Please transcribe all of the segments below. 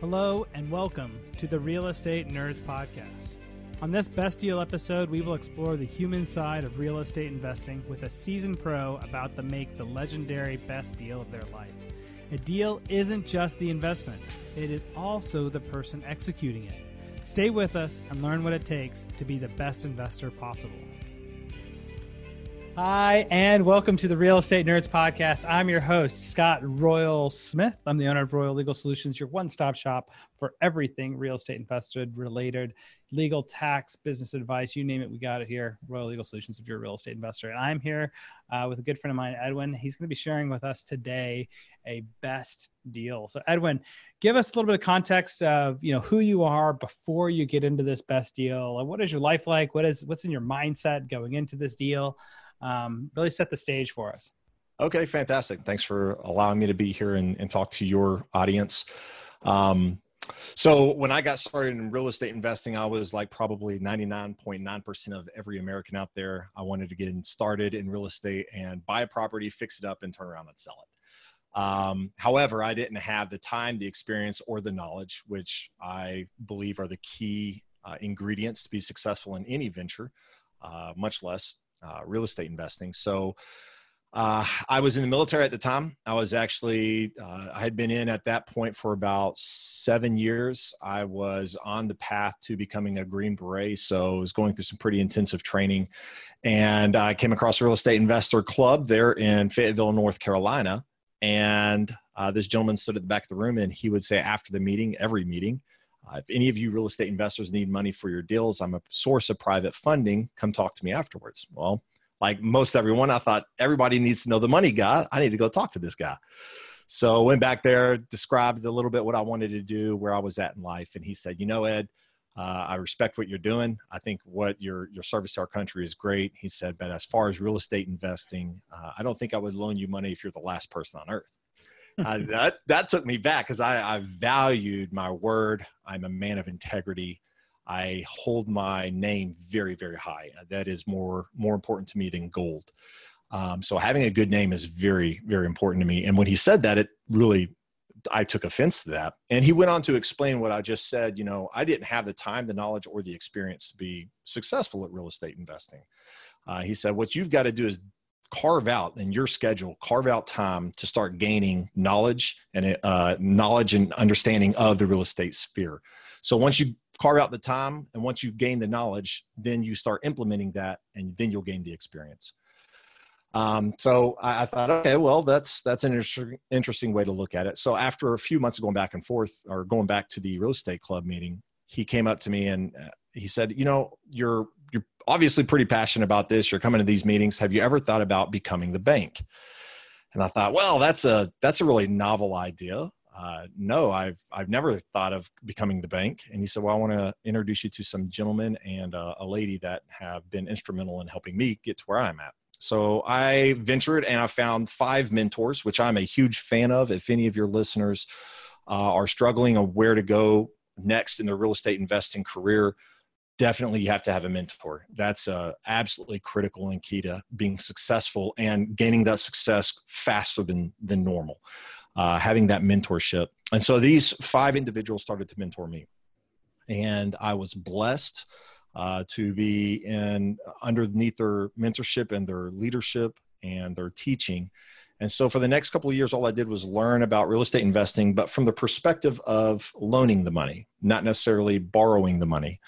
Hello and welcome to the Real Estate Nerds Podcast. On this Best Deal episode, we will explore the human side of real estate investing with a seasoned pro about to make the legendary best deal of their life. A deal isn't just the investment, it is also the person executing it. Stay with us and learn what it takes to be the best investor possible. Hi, and welcome to the Real Estate Nerds Podcast. I'm your host, Scott Royal Smith. I'm the owner of Royal Legal Solutions, your one stop shop for everything real estate invested related, legal, tax, business advice, you name it, we got it here. Royal Legal Solutions if you're a real estate investor. And I'm here uh, with a good friend of mine, Edwin. He's going to be sharing with us today a best deal. So, Edwin, give us a little bit of context of you know who you are before you get into this best deal. What is your life like? What is what's in your mindset going into this deal? Um, really set the stage for us. Okay, fantastic. Thanks for allowing me to be here and, and talk to your audience. Um, so when I got started in real estate investing, I was like probably 99.9% of every American out there. I wanted to get started in real estate and buy a property, fix it up, and turn around and sell it. Um, however, I didn't have the time, the experience, or the knowledge, which I believe are the key uh, ingredients to be successful in any venture, uh, much less uh, real estate investing. So uh, I was in the military at the time. I was actually, uh, I had been in at that point for about seven years. I was on the path to becoming a Green Beret. So I was going through some pretty intensive training. And I came across a real estate investor club there in Fayetteville, North Carolina. And uh, this gentleman stood at the back of the room and he would say after the meeting, every meeting, if any of you real estate investors need money for your deals, I'm a source of private funding. Come talk to me afterwards. Well, like most everyone, I thought everybody needs to know the money guy. I need to go talk to this guy. So I went back there, described a little bit what I wanted to do, where I was at in life, and he said, "You know, Ed, uh, I respect what you're doing. I think what your your service to our country is great." He said, "But as far as real estate investing, uh, I don't think I would loan you money if you're the last person on earth." Uh, that that took me back because I, I valued my word. I'm a man of integrity. I hold my name very, very high. That is more more important to me than gold. Um, so having a good name is very, very important to me. And when he said that, it really I took offense to that. And he went on to explain what I just said. You know, I didn't have the time, the knowledge, or the experience to be successful at real estate investing. Uh, he said, what you've got to do is carve out in your schedule carve out time to start gaining knowledge and uh, knowledge and understanding of the real estate sphere. So once you carve out the time and once you gain the knowledge then you start implementing that and then you'll gain the experience. Um, so I, I, thought okay well that's that's an interesting, interesting way to look at it. So after a few months of going back and forth or going back to the real estate club meeting he came up to me and uh, he said you know you're you're obviously pretty passionate about this. You're coming to these meetings. Have you ever thought about becoming the bank? And I thought, well, that's a that's a really novel idea. Uh, no, I've I've never thought of becoming the bank. And he said, well, I want to introduce you to some gentlemen and uh, a lady that have been instrumental in helping me get to where I'm at. So I ventured and I found five mentors, which I'm a huge fan of. If any of your listeners uh, are struggling on where to go next in their real estate investing career, definitely you have to have a mentor. That's uh, absolutely critical and key to being successful and gaining that success faster than than normal. Uh, having that mentorship, and so these five individuals started to mentor me, and I was blessed uh, to be in underneath their mentorship and their leadership and their teaching and so for the next couple of years, all I did was learn about real estate investing, but from the perspective of loaning the money, not necessarily borrowing the money.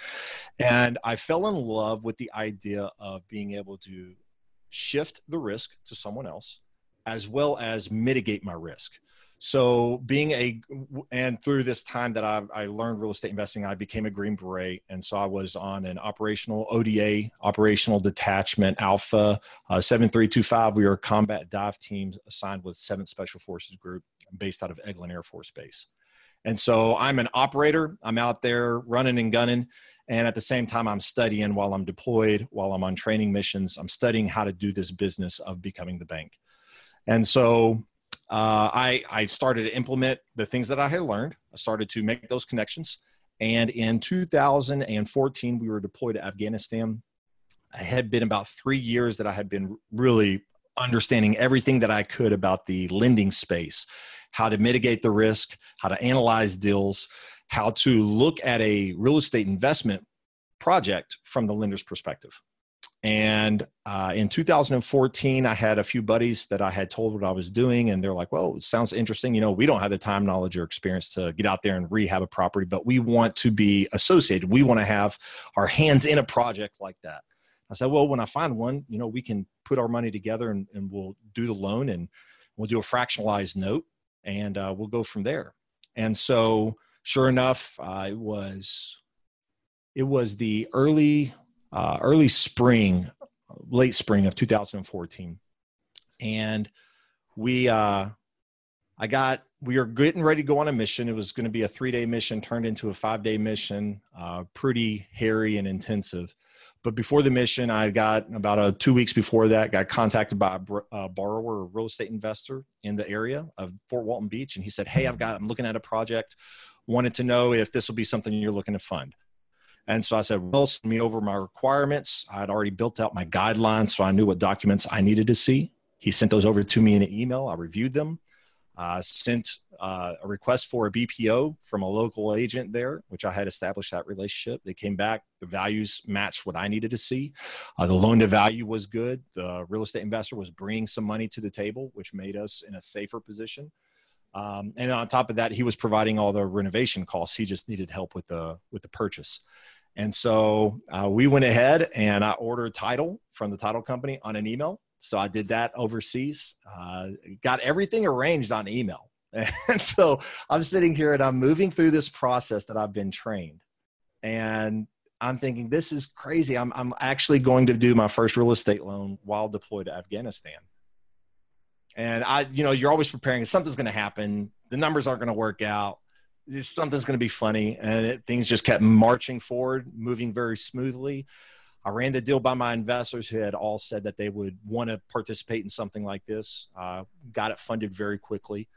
And I fell in love with the idea of being able to shift the risk to someone else, as well as mitigate my risk. So being a and through this time that I, I learned real estate investing, I became a Green Beret, and so I was on an operational ODA, operational detachment Alpha uh, seven three two five. We were combat dive team assigned with Seventh Special Forces Group, based out of Eglin Air Force Base. And so I'm an operator. I'm out there running and gunning. And at the same time, I'm studying while I'm deployed, while I'm on training missions. I'm studying how to do this business of becoming the bank. And so uh, I, I started to implement the things that I had learned. I started to make those connections. And in 2014, we were deployed to Afghanistan. I had been about three years that I had been really understanding everything that I could about the lending space, how to mitigate the risk, how to analyze deals, how to look at a real estate investment project from the lender's perspective. And uh, in 2014, I had a few buddies that I had told what I was doing, and they're like, "Well, sounds interesting. You know, we don't have the time, knowledge, or experience to get out there and rehab a property, but we want to be associated. We want to have our hands in a project like that." I said, "Well, when I find one, you know, we can put our money together and, and we'll do the loan and we'll do a fractionalized note, and uh, we'll go from there." And so, sure enough, it was it was the early uh, early spring, late spring of 2014, and we uh, I got we were getting ready to go on a mission. It was going to be a three day mission turned into a five day mission, uh, pretty hairy and intensive. But before the mission, I got about a two weeks before that, got contacted by a, a borrower, a real estate investor in the area of Fort Walton Beach, and he said, "Hey, I've got I'm looking at a project. Wanted to know if this will be something you're looking to fund." And so I said, well, send me over my requirements. I'd already built out my guidelines, so I knew what documents I needed to see. He sent those over to me in an email. I reviewed them. Sent uh, a request for a BPO from a local agent there, which I had established that relationship. They came back. The values matched what I needed to see. Uh, the loan to value was good. The real estate investor was bringing some money to the table, which made us in a safer position. Um, and on top of that, he was providing all the renovation costs. He just needed help with the with the purchase. And so uh, we went ahead and I ordered title from the title company on an email. So I did that overseas, uh, got everything arranged on email. And so I'm sitting here and I'm moving through this process that I've been trained. And I'm thinking, this is crazy. I'm, I'm actually going to do my first real estate loan while deployed to Afghanistan. And I, you know, you're always preparing. Something's going to happen. The numbers aren't going to work out something's going to be funny. And it, things just kept marching forward, moving very smoothly. I ran the deal by my investors who had all said that they would want to participate in something like this. Uh, got it funded very quickly.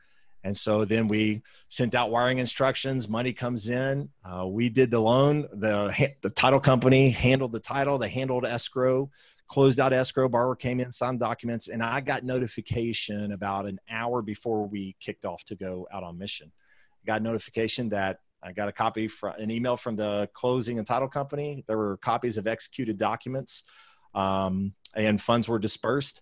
And so then we sent out wiring instructions. Money comes in. Uh, we did the loan. The the title company handled the title. They handled escrow, closed out escrow. Borrower came in, signed documents, and I got notification about an hour before we kicked off to go out on mission got notification that I got a copy from an email from the closing and title company. There were copies of executed documents, um, and funds were dispersed.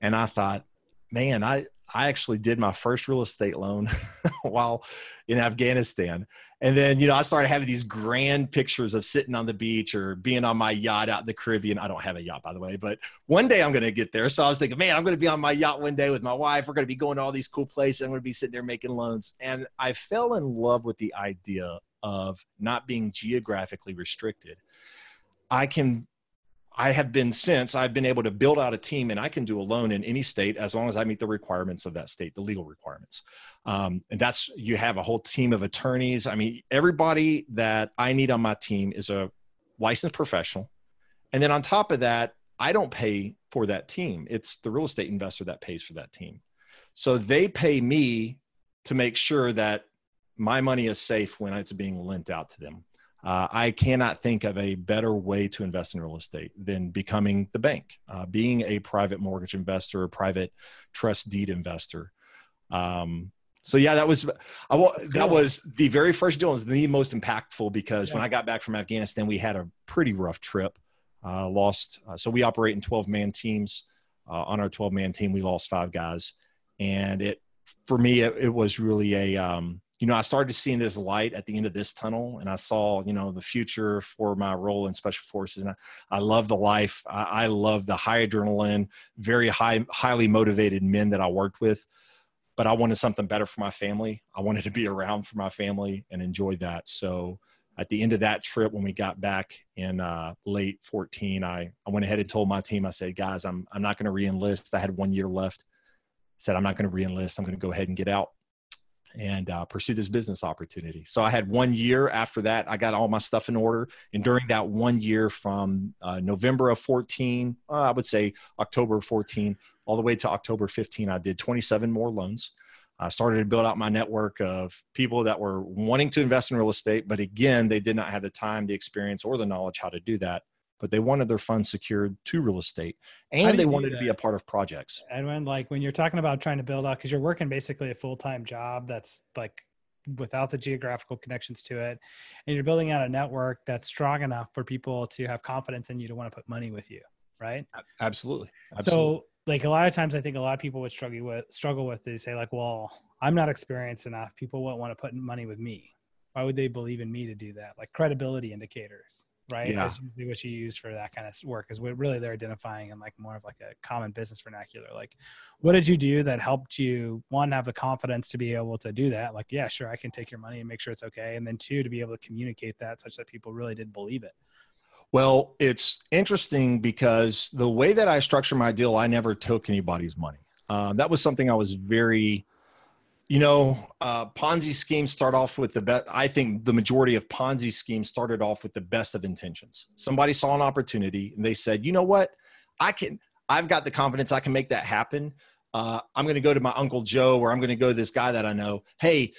And I thought, man, I I actually did my first real estate loan while in Afghanistan. And then, you know, I started having these grand pictures of sitting on the beach or being on my yacht out in the Caribbean. I don't have a yacht, by the way, but one day I'm going to get there. So I was thinking, man, I'm going to be on my yacht one day with my wife. We're going to be going to all these cool places. I'm going to be sitting there making loans. And I fell in love with the idea of not being geographically restricted. I can I have been since I've been able to build out a team and I can do a loan in any state as long as I meet the requirements of that state, the legal requirements. Um, and that's, you have a whole team of attorneys. I mean, everybody that I need on my team is a licensed professional. And then on top of that, I don't pay for that team. It's the real estate investor that pays for that team. So they pay me to make sure that my money is safe when it's being lent out to them. Uh, I cannot think of a better way to invest in real estate than becoming the bank, uh, being a private mortgage investor, a private trust deed investor. Um, so yeah, that was I, cool. that was the very first deal. It Was the most impactful because yeah. when I got back from Afghanistan, we had a pretty rough trip. Uh, lost uh, so we operate in 12 man teams. Uh, on our 12 man team, we lost five guys, and it for me it, it was really a um, you know, I started seeing this light at the end of this tunnel and I saw, you know, the future for my role in special forces. And I, I love the life. I, I love the high adrenaline, very high, highly motivated men that I worked with. But I wanted something better for my family. I wanted to be around for my family and enjoy that. So at the end of that trip, when we got back in uh, late 14, I, I went ahead and told my team, I said, guys, I'm, I'm not going to re-enlist. I had one year left. Said, I'm not going to re-enlist. I'm going to go ahead and get out and uh, pursue this business opportunity. So I had one year after that. I got all my stuff in order, and during that one year, from uh, November of 14, uh, I would say October of 14, all the way to October 15, I did 27 more loans. I started to build out my network of people that were wanting to invest in real estate, but again, they did not have the time, the experience, or the knowledge how to do that. But they wanted their funds secured to real estate and they wanted to be a part of projects. And when like when you're talking about trying to build out because you're working basically a full time job that's like without the geographical connections to it, and you're building out a network that's strong enough for people to have confidence in you to want to put money with you, right? Absolutely. Absolutely. So like a lot of times I think a lot of people would struggle with struggle with they say like, well, I'm not experienced enough. People won't want to put money with me. Why would they believe in me to do that? Like credibility indicators right? Yeah. Is usually what you use for that kind of work is what really they're identifying in like more of like a common business vernacular. Like, what did you do that helped you one have the confidence to be able to do that? Like, yeah, sure, I can take your money and make sure it's okay, and then two to be able to communicate that such that people really did believe it. Well, it's interesting because the way that I structure my deal, I never took anybody's money. Uh, that was something I was very you know, uh, Ponzi schemes start off with the best. I think the majority of Ponzi schemes started off with the best of intentions. Somebody saw an opportunity and they said, you know what, I can. I've got the confidence I can make that happen. Uh, I'm going to go to my uncle Joe, or I'm going to go to this guy that I know. Hey,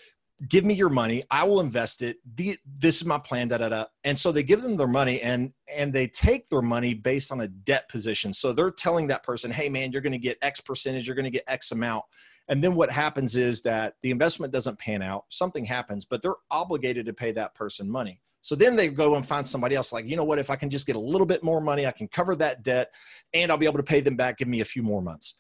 give me your money. I will invest it. The, this is my plan. Da da da. And so they give them their money, and and they take their money based on a debt position. So they're telling that person, hey man, you're going to get X percentage. You're going to get X amount and then what happens is that the investment doesn't pan out, something happens, but they're obligated to pay that person money. So then they go and find somebody else, like, you know what, if I can just get a little bit more money, I can cover that debt and I'll be able to pay them back, give me a few more months.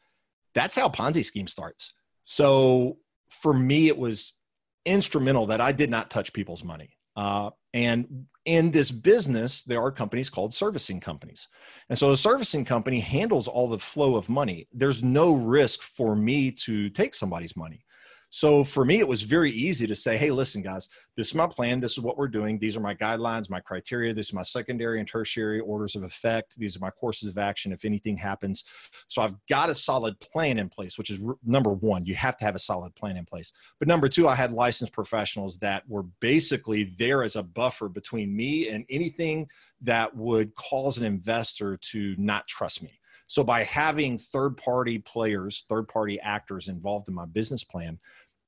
That's how Ponzi scheme starts. So for me, it was instrumental that I did not touch people's money. Uh, and in this business, there are companies called servicing companies. And so a servicing company handles all the flow of money. There's no risk for me to take somebody's money. So for me, it was very easy to say, hey, listen, guys, this is my plan. This is what we're doing. These are my guidelines, my criteria. This is my secondary and tertiary orders of effect. These are my courses of action if anything happens. So I've got a solid plan in place, which is number one. You have to have a solid plan in place. But number two, I had licensed professionals that were basically there as a buffer between me and anything that would cause an investor to not trust me. So by having third party players, third party actors involved in my business plan,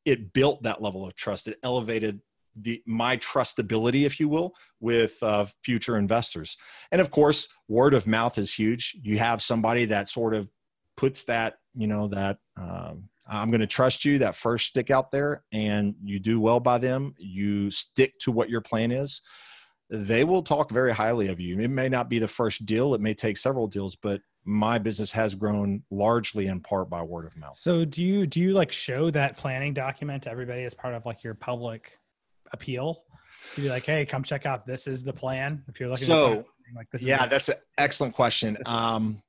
it built that level of trust. It elevated the my trustability, if you will, with uh, future investors. And of course, word of mouth is huge. You have somebody that sort of puts that, you know, that um, I'm going to trust you, that first stick out there, and you do well by them. You stick to what your plan is. They will talk very highly of you. It may not be the first deal, it may take several deals, but my business has grown largely in part by word of mouth. So do you do you like show that planning document to everybody as part of like your public appeal? To be like, hey, come check out this is the plan. If you're looking so like this yeah that's an excellent question. Um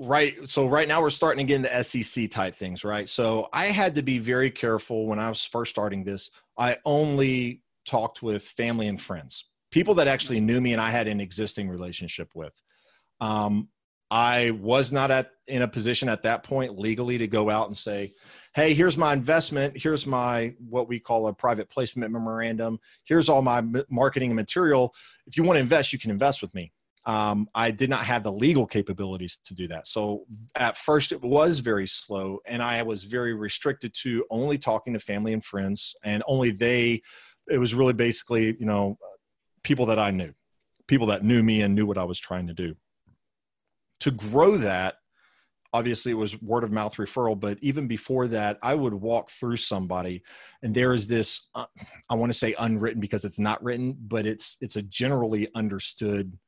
right so right now we're starting to get into SEC type things right? So i had to be very careful when i was first starting this. I only talked with family and friends people that actually knew me and i had an existing relationship with. Um, I was not at in a position at that point legally to go out and say, "Hey, here's my investment. Here's my what we call a private placement memorandum. Here's all my marketing material. If you want to invest, you can invest with me." Um, I did not have the legal capabilities to do that. So at first, it was very slow, and I was very restricted to only talking to family and friends, and only they. It was really basically, you know, people that I knew, people that knew me and knew what I was trying to do to grow that obviously it was word of mouth referral but even before that i would walk through somebody and there is this uh, i want to say unwritten because it's not written but it's it's a generally understood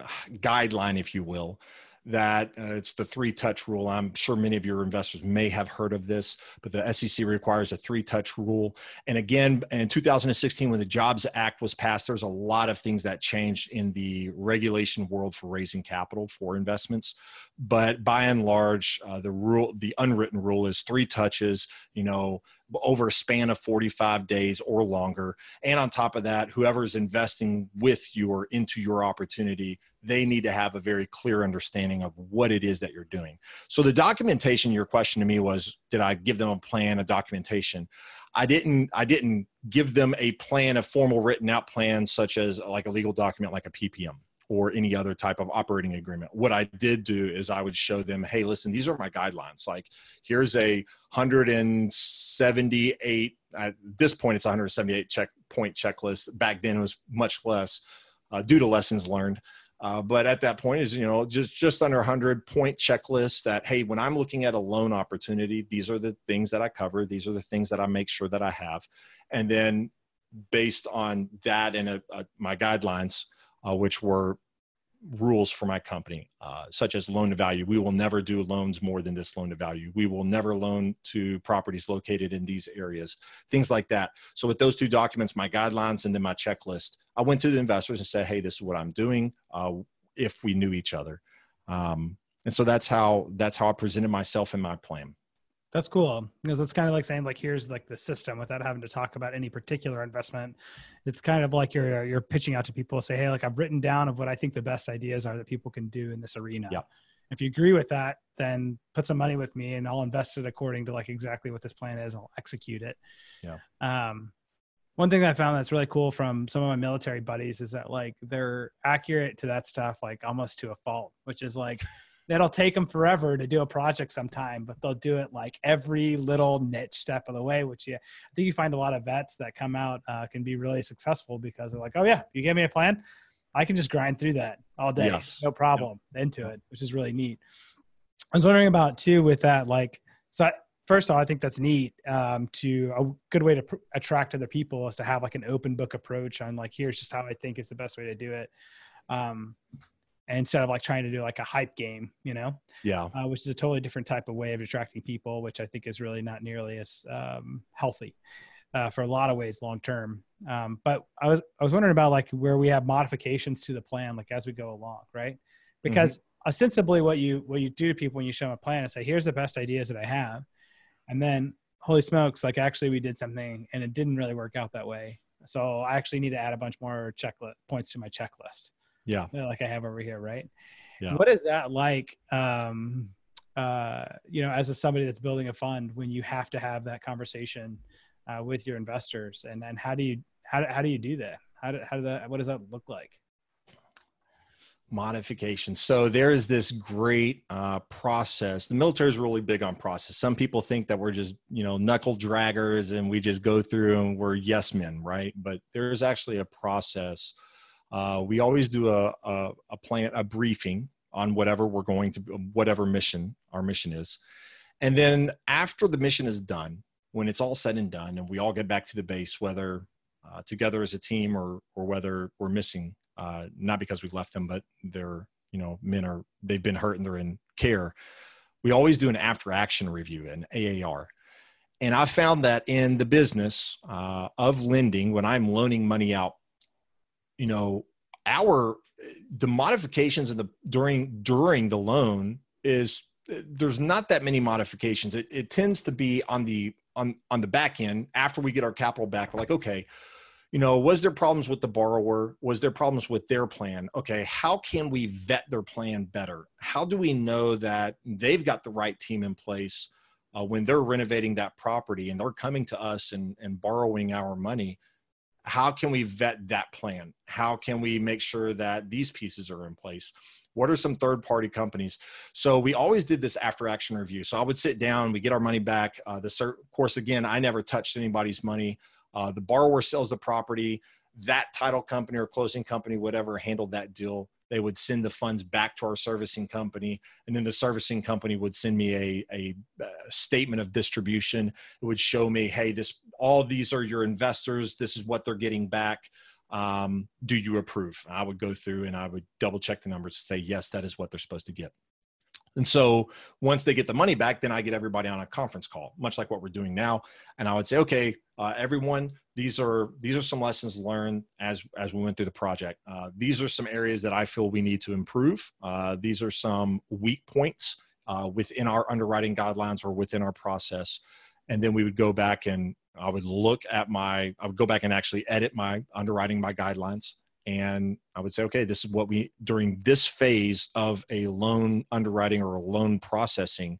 uh, guideline if you will that uh, it's the three touch rule. I'm sure many of your investors may have heard of this, but the SEC requires a three touch rule. And again, in 2016, when the Jobs Act was passed, there's a lot of things that changed in the regulation world for raising capital for investments. But by and large, uh, the rule, the unwritten rule is three touches, you know, over a span of 45 days or longer. And on top of that, whoever is investing with you or into your opportunity, they need to have a very clear understanding of what it is that you're doing. So the documentation, your question to me was, did I give them a plan, a documentation? I didn't, I didn't give them a plan, a formal written out plan, such as like a legal document, like a PPM or any other type of operating agreement. What I did do is I would show them, hey, listen, these are my guidelines. Like, here's a 178, at this point, it's 178 check point checklist. Back then, it was much less. uh, due to lessons learned. Uh, but at that point is you know just just under 100 point checklist that hey when i'm looking at a loan opportunity these are the things that i cover these are the things that i make sure that i have and then based on that and a, a, my guidelines uh, which were rules for my company, uh, such as loan to value. We will never do loans more than this loan to value. We will never loan to properties located in these areas, things like that. So, with those two documents, my guidelines and then my checklist, I went to the investors and said, "Hey, this is what I'm doing." Uh, if we knew each other, um, and so that's how that's how I presented myself in my plan. That's cool because it's kind of like saying like here's like the system without having to talk about any particular investment. It's kind of like you're you're pitching out to people say hey like I've written down of what I think the best ideas are that people can do in this arena. Yeah. If you agree with that, then put some money with me and I'll invest it according to like exactly what this plan is. And I'll execute it. Yeah. Um, one thing that I found that's really cool from some of my military buddies is that like they're accurate to that stuff like almost to a fault, which is like it'll take them forever to do a project sometime, but they'll do it like every little niche step of the way, which yeah, I think you find a lot of vets that come out uh, can be really successful because they're like, oh yeah, you gave me a plan. I can just grind through that all day. Yes. No problem yep. into it, which is really neat. I was wondering about too with that, like, so I, first of all, I think that's neat. Um, to a good way to pr- attract other people is to have like an open book approach on like, here's just how I think is the best way to do it. Um, instead of like trying to do like a hype game, you know? Yeah. Uh, which is a totally different type of way of attracting people, which I think is really not nearly as um, healthy uh, for a lot of ways long term. Um, but I was I was wondering about like where we have modifications to the plan, like as we go along, right? Because mm-hmm. ostensibly, what you what you do to people when you show them a plan is say, "Here's the best ideas that I have," and then holy smokes, like actually we did something and it didn't really work out that way. So I actually need to add a bunch more checklist points to my checklist yeah. like i have over here right? Yeah. what is that like um uh you know as a somebody that's building a fund when you have to have that conversation uh, with your investors? And and how do you how, do, how do you do that? How do, how do that what does that look like? Modification. So there is this great uh, process. The military is really big on process. Some people think that we're just you know knuckle draggers and we just go through and we're yes men right? But there's actually a process uh, we always do a, a, a plan, a briefing on whatever we're going to, whatever mission our mission is. And then after the mission is done, when it's all said and done, and we all get back to the base, whether uh, together as a team or or whether we're missing, uh, not because we left them, but they're you know men are they've been hurt and they're in care. We always do an after action review, an AAR. And I found that in the business uh, of lending, when I'm loaning money out you know our the modifications in the during during the loan is there's not that many modifications. It, it tends to be on the on on the back end after we get our capital back. We're like okay you know was there problems with the borrower? Was there problems with their plan? Okay how can we vet their plan better? How do we know that they've got the right team in place uh, when they're renovating that property and they're coming to us and, and borrowing our money how can we vet that plan? How can we make sure that these pieces are in place? What are some third party companies? So we always did this after action review. So I would sit down, we get our money back. Uh, the cert, of course, again, I never touched anybody's money. Uh, the borrower sells the property. That title company or closing company, whatever, handled that deal. They would send the funds back to our servicing company, and then the servicing company would send me a, a, a statement of distribution. It would show me, hey, this all these are your investors. This is what they're getting back. Um, do you approve? I would go through and I would double check the numbers to say, yes, that is what they're supposed to get. And so once they get the money back, then I get everybody on a conference call, much like what we're doing now. And I would say, okay, uh, everyone, these are these are some lessons learned as as we went through the project. Uh, these are some areas that I feel we need to improve. Uh, these are some weak points uh, within our underwriting guidelines or within our process. And then we would go back and I would look at my, I would go back and actually edit my underwriting, my guidelines. And I would say, okay, this is what we, during this phase of a loan underwriting or a loan processing,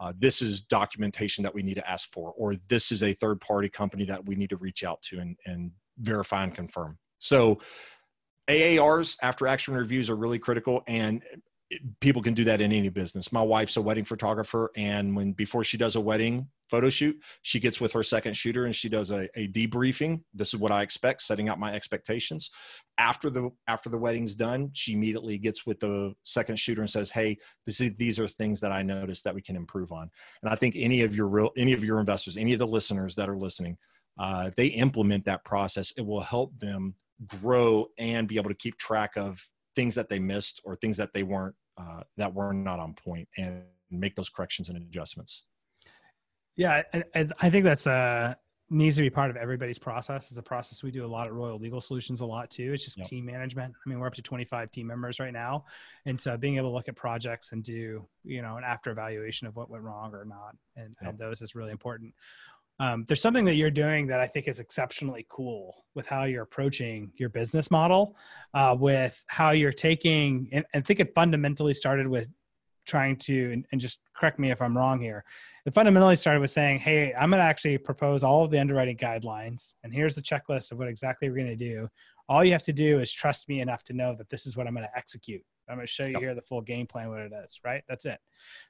uh, this is documentation that we need to ask for, or this is a third party company that we need to reach out to and, and verify and confirm. So AARs, after action reviews, are really critical. And people can do that in any business. My wife's a wedding photographer, and when before she does a wedding, photo shoot. She gets with her second shooter and she does a, a debriefing. This is what I expect, setting out my expectations. After the after the wedding's done, she immediately gets with the second shooter and says, "Hey, this is, these are things that I noticed that we can improve on." And I think any of your real any of your investors, any of the listeners that are listening, uh, if they implement that process, it will help them grow and be able to keep track of things that they missed or things that they weren't uh, that were not on point and make those corrections and adjustments. Yeah, I, I think that's uh needs to be part of everybody's process. It's a process we do a lot at Royal Legal Solutions a lot too. It's just yep. team management. I mean, we're up to 25 team members right now. And so being able to look at projects and do, you know, an after evaluation of what went wrong or not. And, yep. and those is really important. Um, there's something that you're doing that I think is exceptionally cool with how you're approaching your business model, uh, with how you're taking, and, and I think it fundamentally started with trying to, and, and just correct me if I'm wrong here. It fundamentally started with saying, "Hey, I'm going to actually propose all of the underwriting guidelines, and here's the checklist of what exactly we're going to do. All you have to do is trust me enough to know that this is what I'm going to execute. I'm going to show you yep. here the full game plan, what it is, right? That's it.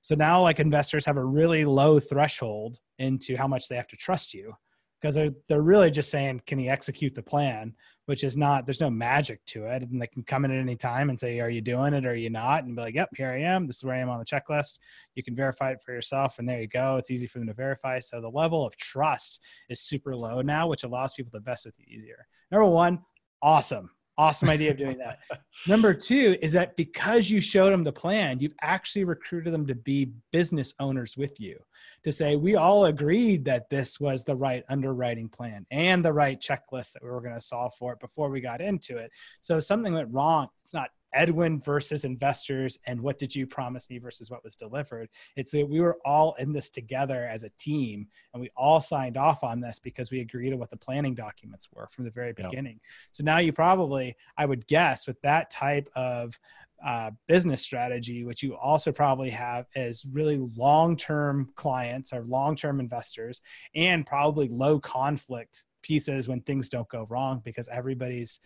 So now, like investors have a really low threshold into how much they have to trust you because they're, they're really just saying, can he execute the plan? Which is not, there's no magic to it. And they can come in at any time and say, are you doing it or are you not? And be like, yep, here I am. This is where I am on the checklist. You can verify it for yourself. And there you go. It's easy for them to verify. So the level of trust is super low now, which allows people to invest with you easier. Number one, awesome. Awesome idea of doing that. Number two is that because you showed them the plan, you've actually recruited them to be business owners with you to say, we all agreed that this was the right underwriting plan and the right checklist that we were going to solve for it before we got into it. So if something went wrong, it's not Edwin versus investors and what did you promise me versus what was delivered. It's that we were all in this together as a team and we all signed off on this because we agreed on what the planning documents were from the very beginning. Yep. So now you probably, I would guess, with that type of uh, business strategy, which you also probably have as really long term clients or long term investors and probably low conflict pieces when things don't go wrong because everybody's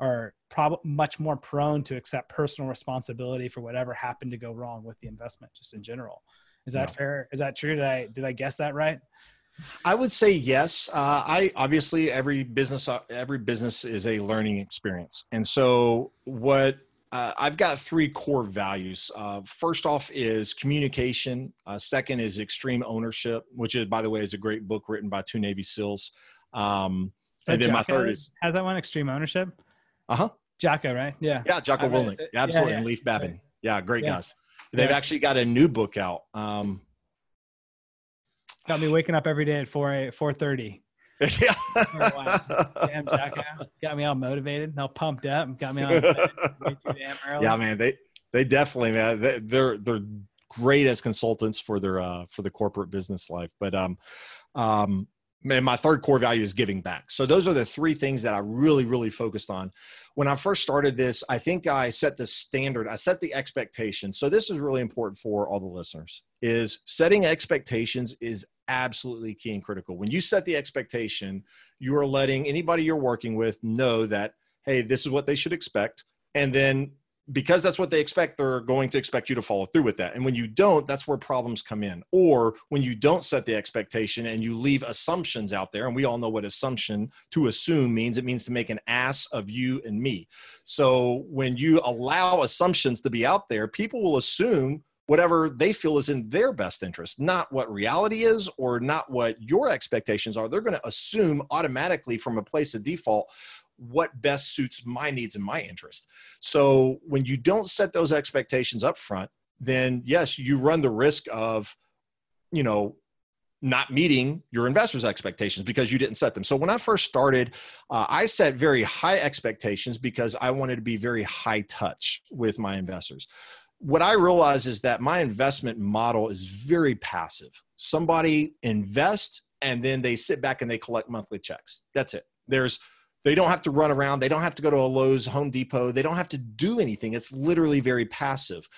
are probably much more prone to accept personal responsibility for whatever happened to go wrong with the investment just in general is that fair is that true did i did i guess that right I would say yes. Uh, I obviously every business every business is a learning experience, and so what uh, I've got three core values. Uh, first off is communication. Uh, second is extreme ownership, which is by the way is a great book written by two Navy SEALs. Um, and then my third is has that one extreme ownership. Uh huh. Jocko, right? Yeah. Yeah, Jocko Willink. Yeah, absolutely. Yeah, yeah. And Leif Babin. Yeah, great guys. They've actually got a new book out. Um, got me waking up every day at 4 4 30. Yeah. damn, Jocko. Got me all motivated, and all pumped up, got me on Yeah, man. They they definitely man. They, they're they're great as consultants for their uh for the corporate business life. But um um and my third core value is giving back. So those are the three things that I really, really focused on. When I first started this, I think I set the standard, I set the expectation. So this is really important for all the listeners is setting expectations is absolutely key and critical. When you set the expectation, you are letting anybody you're working with know that, hey, this is what they should expect. And then because that's what they expect, they're going to expect you to follow through with that. And when you don't, that's where problems come in. Or when you don't set the expectation and you leave assumptions out there, and we all know what assumption to assume means it means to make an ass of you and me. So when you allow assumptions to be out there, people will assume whatever they feel is in their best interest, not what reality is or not what your expectations are. They're going to assume automatically from a place of default what best suits my needs and my interest. So when you don't set those expectations up front, then yes, you run the risk of, you know, not meeting your investors' expectations because you didn't set them. So when I first started, uh, I set very high expectations because I wanted to be very high touch with my investors. What I realize is that my investment model is very passive. Somebody invests and then they sit back and they collect monthly checks. That's it. There's they don't have to run around. They don't have to go to a Lowe's, Home Depot. They don't have to do anything. It's literally very passive.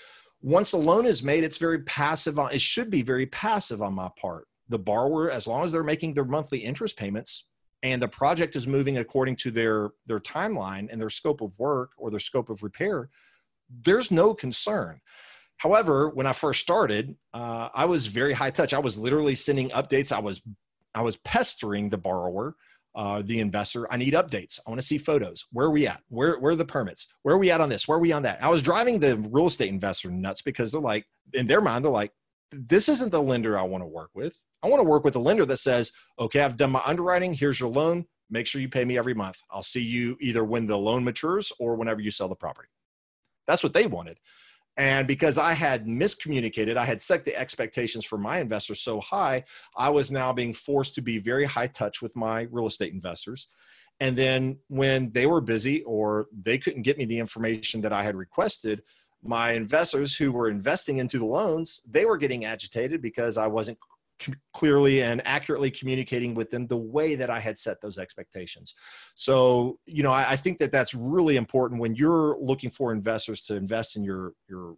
Once a loan is made, it's very passive. On, it should be very passive on my part. The borrower, as long as they're making their monthly interest payments and the project is moving according to their, their timeline and their scope of work or their scope of repair, there's no concern. However, when I first started, uh, I was very high touch. I was literally sending updates. I was I was pestering the borrower, uh, the investor. I need updates. I want to see photos. Where are we at? Where where are the permits? Where are we at on this? Where are we on that? I was driving the real estate investor nuts because they're like, in their mind, they're like, this isn't the lender I want to work with. I want to work with a lender that says, okay, I've done my underwriting. Here's your loan. Make sure you pay me every month. I'll see you either when the loan matures or whenever you sell the property. That's what they wanted. And because I had miscommunicated, I had set the expectations for my investors so high, I was now being forced to be very high touch with my real estate investors. And then when they were busy or they couldn't get me the information that I had requested, my investors who were investing into the loans, they were getting agitated because I wasn't clearly and accurately communicating with them the way that I had set those expectations. So, you know, I, I, think that that's really important when you're looking for investors to invest in your your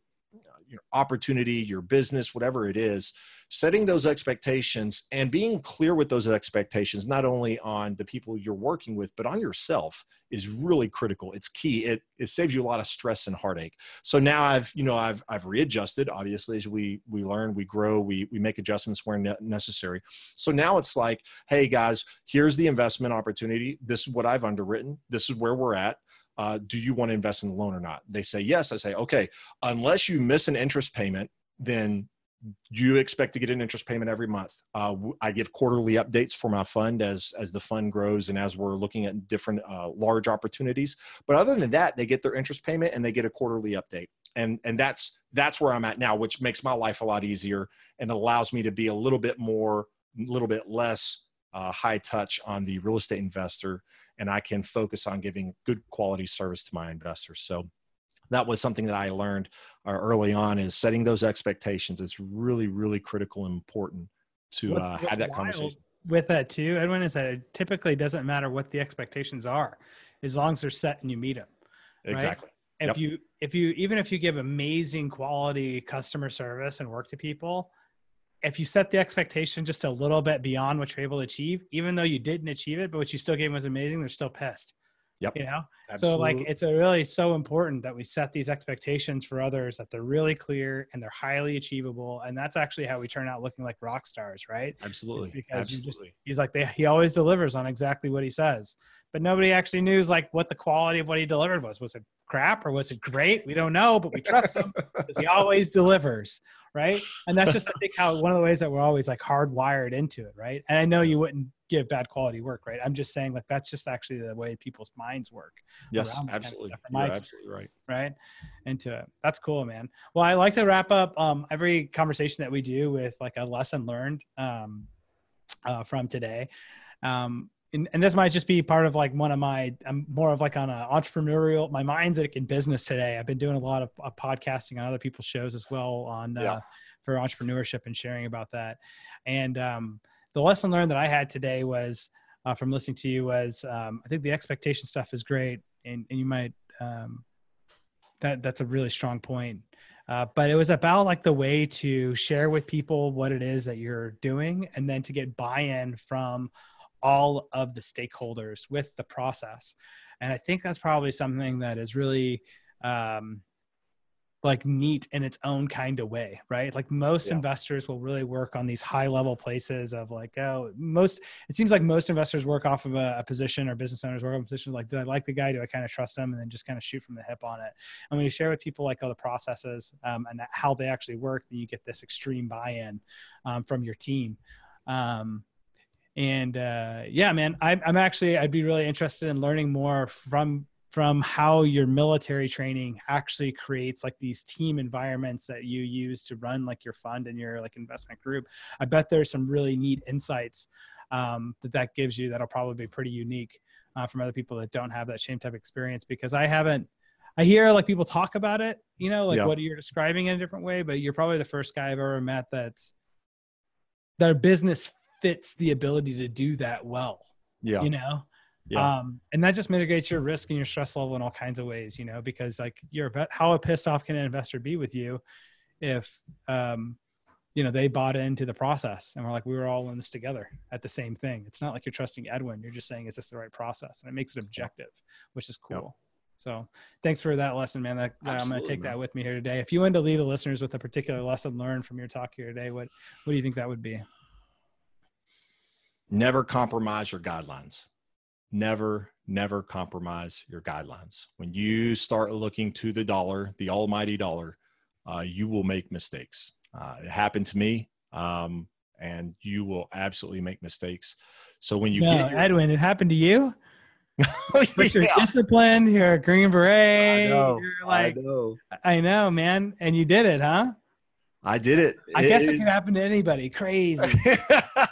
your opportunity, your business, whatever it is, setting those expectations and being clear with those expectations, not only on the people you're working with, but on yourself is really critical. It's key. It, it saves you a lot of stress and heartache. So now I've, you know, I've, I've readjusted obviously as we, we learn, we grow, we, we make adjustments where necessary. So now it's like, Hey guys, here's the investment opportunity. This is what I've underwritten. This is where we're at uh, do you want to invest in the loan or not? They say yes. I say, okay, unless you miss an interest payment, then you expect to get an interest payment every month. Uh, I give quarterly updates for my fund as as the fund grows and as we're looking at different uh, large opportunities. But other than that, they get their interest payment and they get a quarterly update. And and that's that's where I'm at now, which makes my life a lot easier and allows me to be a little bit more, a little bit less uh, high touch on the real estate investor and I can focus on giving good quality service to my investors. So that was something that I learned uh, early on is setting those expectations. It's really, really critical and important to uh, have that conversation. With that too, Edwin, is that it typically doesn't matter what the expectations are, as long as they're set and you meet them. Right? Exactly. If yep. you, if you, even if you give amazing quality customer service and work to people, if you set the expectation just a little bit beyond what you're able to achieve, even though you didn't achieve it, but what you still gave was amazing, they're still pissed. Yep. You know? Absolutely. So like it's a really so important that we set these expectations for others that they're really clear and they're highly achievable. And that's actually how we turn out looking like rock stars, right? Absolutely. It's because Absolutely. Just, he's like they, he always delivers on exactly what he says. But nobody actually knew like what the quality of what he delivered was. Was it crap or was it great? We don't know, but we trust him because he always delivers, right? And that's just I think how one of the ways that we're always like hardwired into it, right? And I know you wouldn't give bad quality work, right? I'm just saying like that's just actually the way people's minds work. Yes, absolutely. You're absolutely right. Right. Into it. That's cool, man. Well, I like to wrap up um, every conversation that we do with like a lesson learned um, uh, from today. Um, and, and this might just be part of like one of my i'm more of like on a entrepreneurial my mind's like in business today i've been doing a lot of, of podcasting on other people's shows as well on uh, for entrepreneurship and sharing about that and um, the lesson learned that i had today was uh, from listening to you was um, i think the expectation stuff is great and, and you might um, that that's a really strong point uh, but it was about like the way to share with people what it is that you're doing and then to get buy-in from all of the stakeholders with the process. And I think that's probably something that is really um, like neat in its own kind of way, right? Like most yeah. investors will really work on these high level places of like, oh, most, it seems like most investors work off of a, a position or business owners work on a position like, do I like the guy? Do I kind of trust him? And then just kind of shoot from the hip on it. And when you share with people like all the processes um, and how they actually work, then you get this extreme buy in um, from your team. Um, and uh, yeah, man, I, I'm actually I'd be really interested in learning more from from how your military training actually creates like these team environments that you use to run like your fund and your like investment group. I bet there's some really neat insights um, that that gives you that'll probably be pretty unique uh, from other people that don't have that same type of experience because I haven't. I hear like people talk about it, you know, like yeah. what you're describing in a different way, but you're probably the first guy I've ever met that's their business fits the ability to do that well. Yeah. You know? Yeah. Um, and that just mitigates your risk and your stress level in all kinds of ways, you know, because like you're how pissed off can an investor be with you if um, you know, they bought into the process and we're like, we were all in this together at the same thing. It's not like you're trusting Edwin. You're just saying, is this the right process? And it makes it objective, which is cool. So thanks for that lesson, man. That, I'm going to take man. that with me here today. If you wanted to leave the listeners with a particular lesson learned from your talk here today, what what do you think that would be? Never compromise your guidelines. Never, never compromise your guidelines. When you start looking to the dollar, the almighty dollar, uh, you will make mistakes. Uh, it happened to me, um, and you will absolutely make mistakes. So when you no, get your- Edwin, it happened to you. but you're disciplined. You're a Green Beret. I know. You're like, I know. I know, man. And you did it, huh? I did it. I it, guess it, it can happen to anybody. Crazy.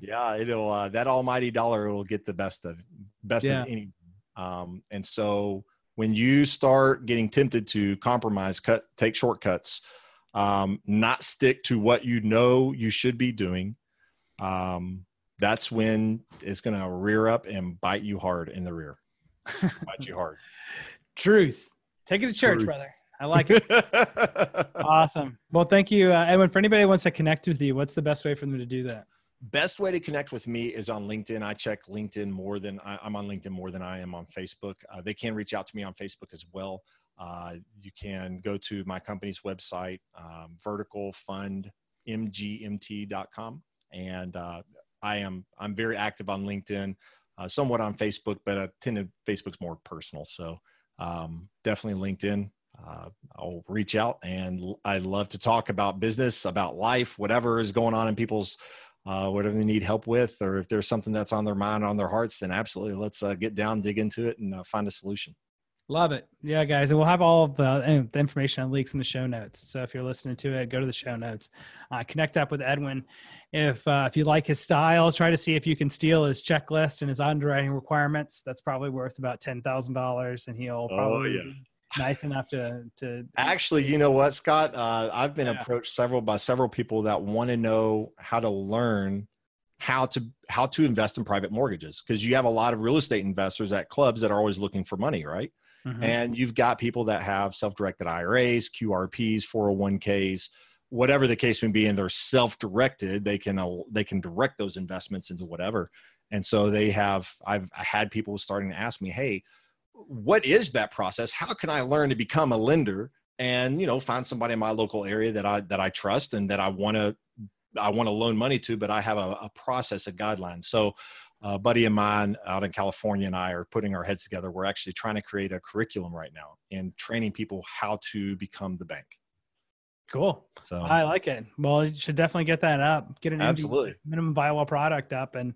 yeah, it'll uh, that almighty dollar will get the best of best yeah. of any. Um, and so when you start getting tempted to compromise, cut, take shortcuts, um, not stick to what you know you should be doing, um, that's when it's going to rear up and bite you hard in the rear. bite you hard. Truth. Take it to church, Truth. brother. I like it. awesome. Well, thank you, uh, Edwin. For anybody who wants to connect with you, what's the best way for them to do that? Best way to connect with me is on LinkedIn. I check LinkedIn more than I, am on LinkedIn more than I am on Facebook. Uh, they can reach out to me on Facebook as well. Uh, you can go to my company's website, um, verticalfundmgmt.com, and uh, I am I'm very active on LinkedIn, uh, somewhat on Facebook, but I tend to Facebook's more personal. So um, definitely LinkedIn. Uh, I'll reach out, and I love to talk about business, about life, whatever is going on in people's uh, whatever they need help with, or if there's something that's on their mind, on their hearts, then absolutely let's uh, get down, dig into it, and uh, find a solution. Love it. Yeah, guys. And we'll have all the, the, information and links in the show notes. So if you're listening to it, go to the show notes. Uh, connect up with Edwin. If uh, if you like his style, try to see if you can steal his checklist and his underwriting requirements. That's probably worth about ten thousand dollars, and he'll oh, probably oh, yeah. Nice enough to to. Actually, you know what, Scott? Uh, I've been yeah. approached several by several people that want to know how to learn how to how to invest in private mortgages because you have a lot of real estate investors at clubs that are always looking for money, right? Mm-hmm. And you've got people that have self directed IRAs, QRPs, 401ks, whatever the case may be, and they're self directed. They can, they can direct those investments into whatever. And so they have, I've had people starting to ask me, hey, what is that process? How can I learn to become a lender? And you know, find somebody in my local area that I that I trust and that I want to I want to loan money to, but I have a, a process, a guideline. So a buddy of mine out in California and I are putting our heads together. We're actually trying to create a curriculum right now and training people how to become the bank. Cool. So I like it. Well, you should definitely get that up. Get an absolutely minimum viable product up and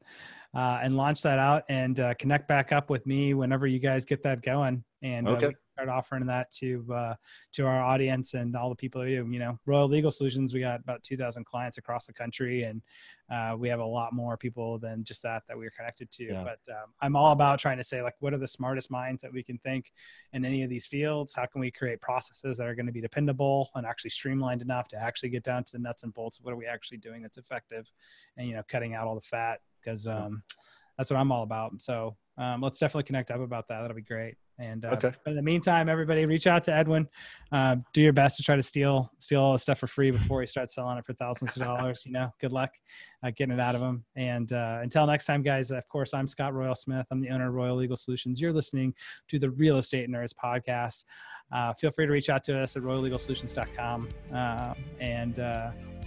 uh, and launch that out and uh, connect back up with me whenever you guys get that going. And uh, okay. uh, start offering that to uh, to our audience and all the people who you know Royal Legal Solutions. We got about two thousand clients across the country, and uh, we have a lot more people than just that that we're connected to. Yeah. But um, I'm all about trying to say like, what are the smartest minds that we can think in any of these fields? How can we create processes that are going to be dependable and actually streamlined enough to actually get down to the nuts and bolts? What are we actually doing that's effective, and you know, cutting out all the fat because um, that's what I'm all about. So um, let's definitely connect up about that. That'll be great. And uh, okay. In the meantime, everybody reach out to Edwin. Uh, do your best to try to steal steal all the stuff for free before he starts selling it for thousands of dollars. You know, good luck uh, getting it out of him. And uh, until next time, guys. Of course, I'm Scott Royal Smith. I'm the owner of Royal Legal Solutions. You're listening to the Real Estate Nerds podcast. Uh, feel free to reach out to us at royallegalsolutions.com, uh, and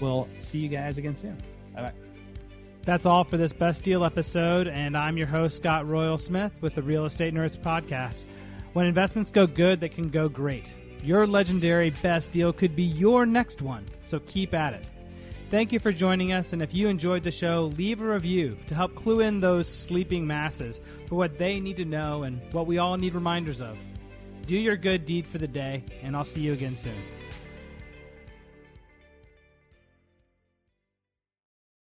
we'll see you guys again soon. Bye bye. That's all for this Best Deal episode, and I'm your host, Scott Royal Smith, with the Real Estate Nerds Podcast. When investments go good, they can go great. Your legendary best deal could be your next one, so keep at it. Thank you for joining us, and if you enjoyed the show, leave a review to help clue in those sleeping masses for what they need to know and what we all need reminders of. Do your good deed for the day, and I'll see you again soon.